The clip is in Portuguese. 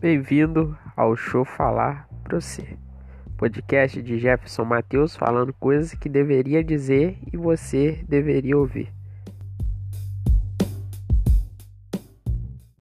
Bem-vindo ao Show Falar Pra Você, podcast de Jefferson Matheus falando coisas que deveria dizer e você deveria ouvir.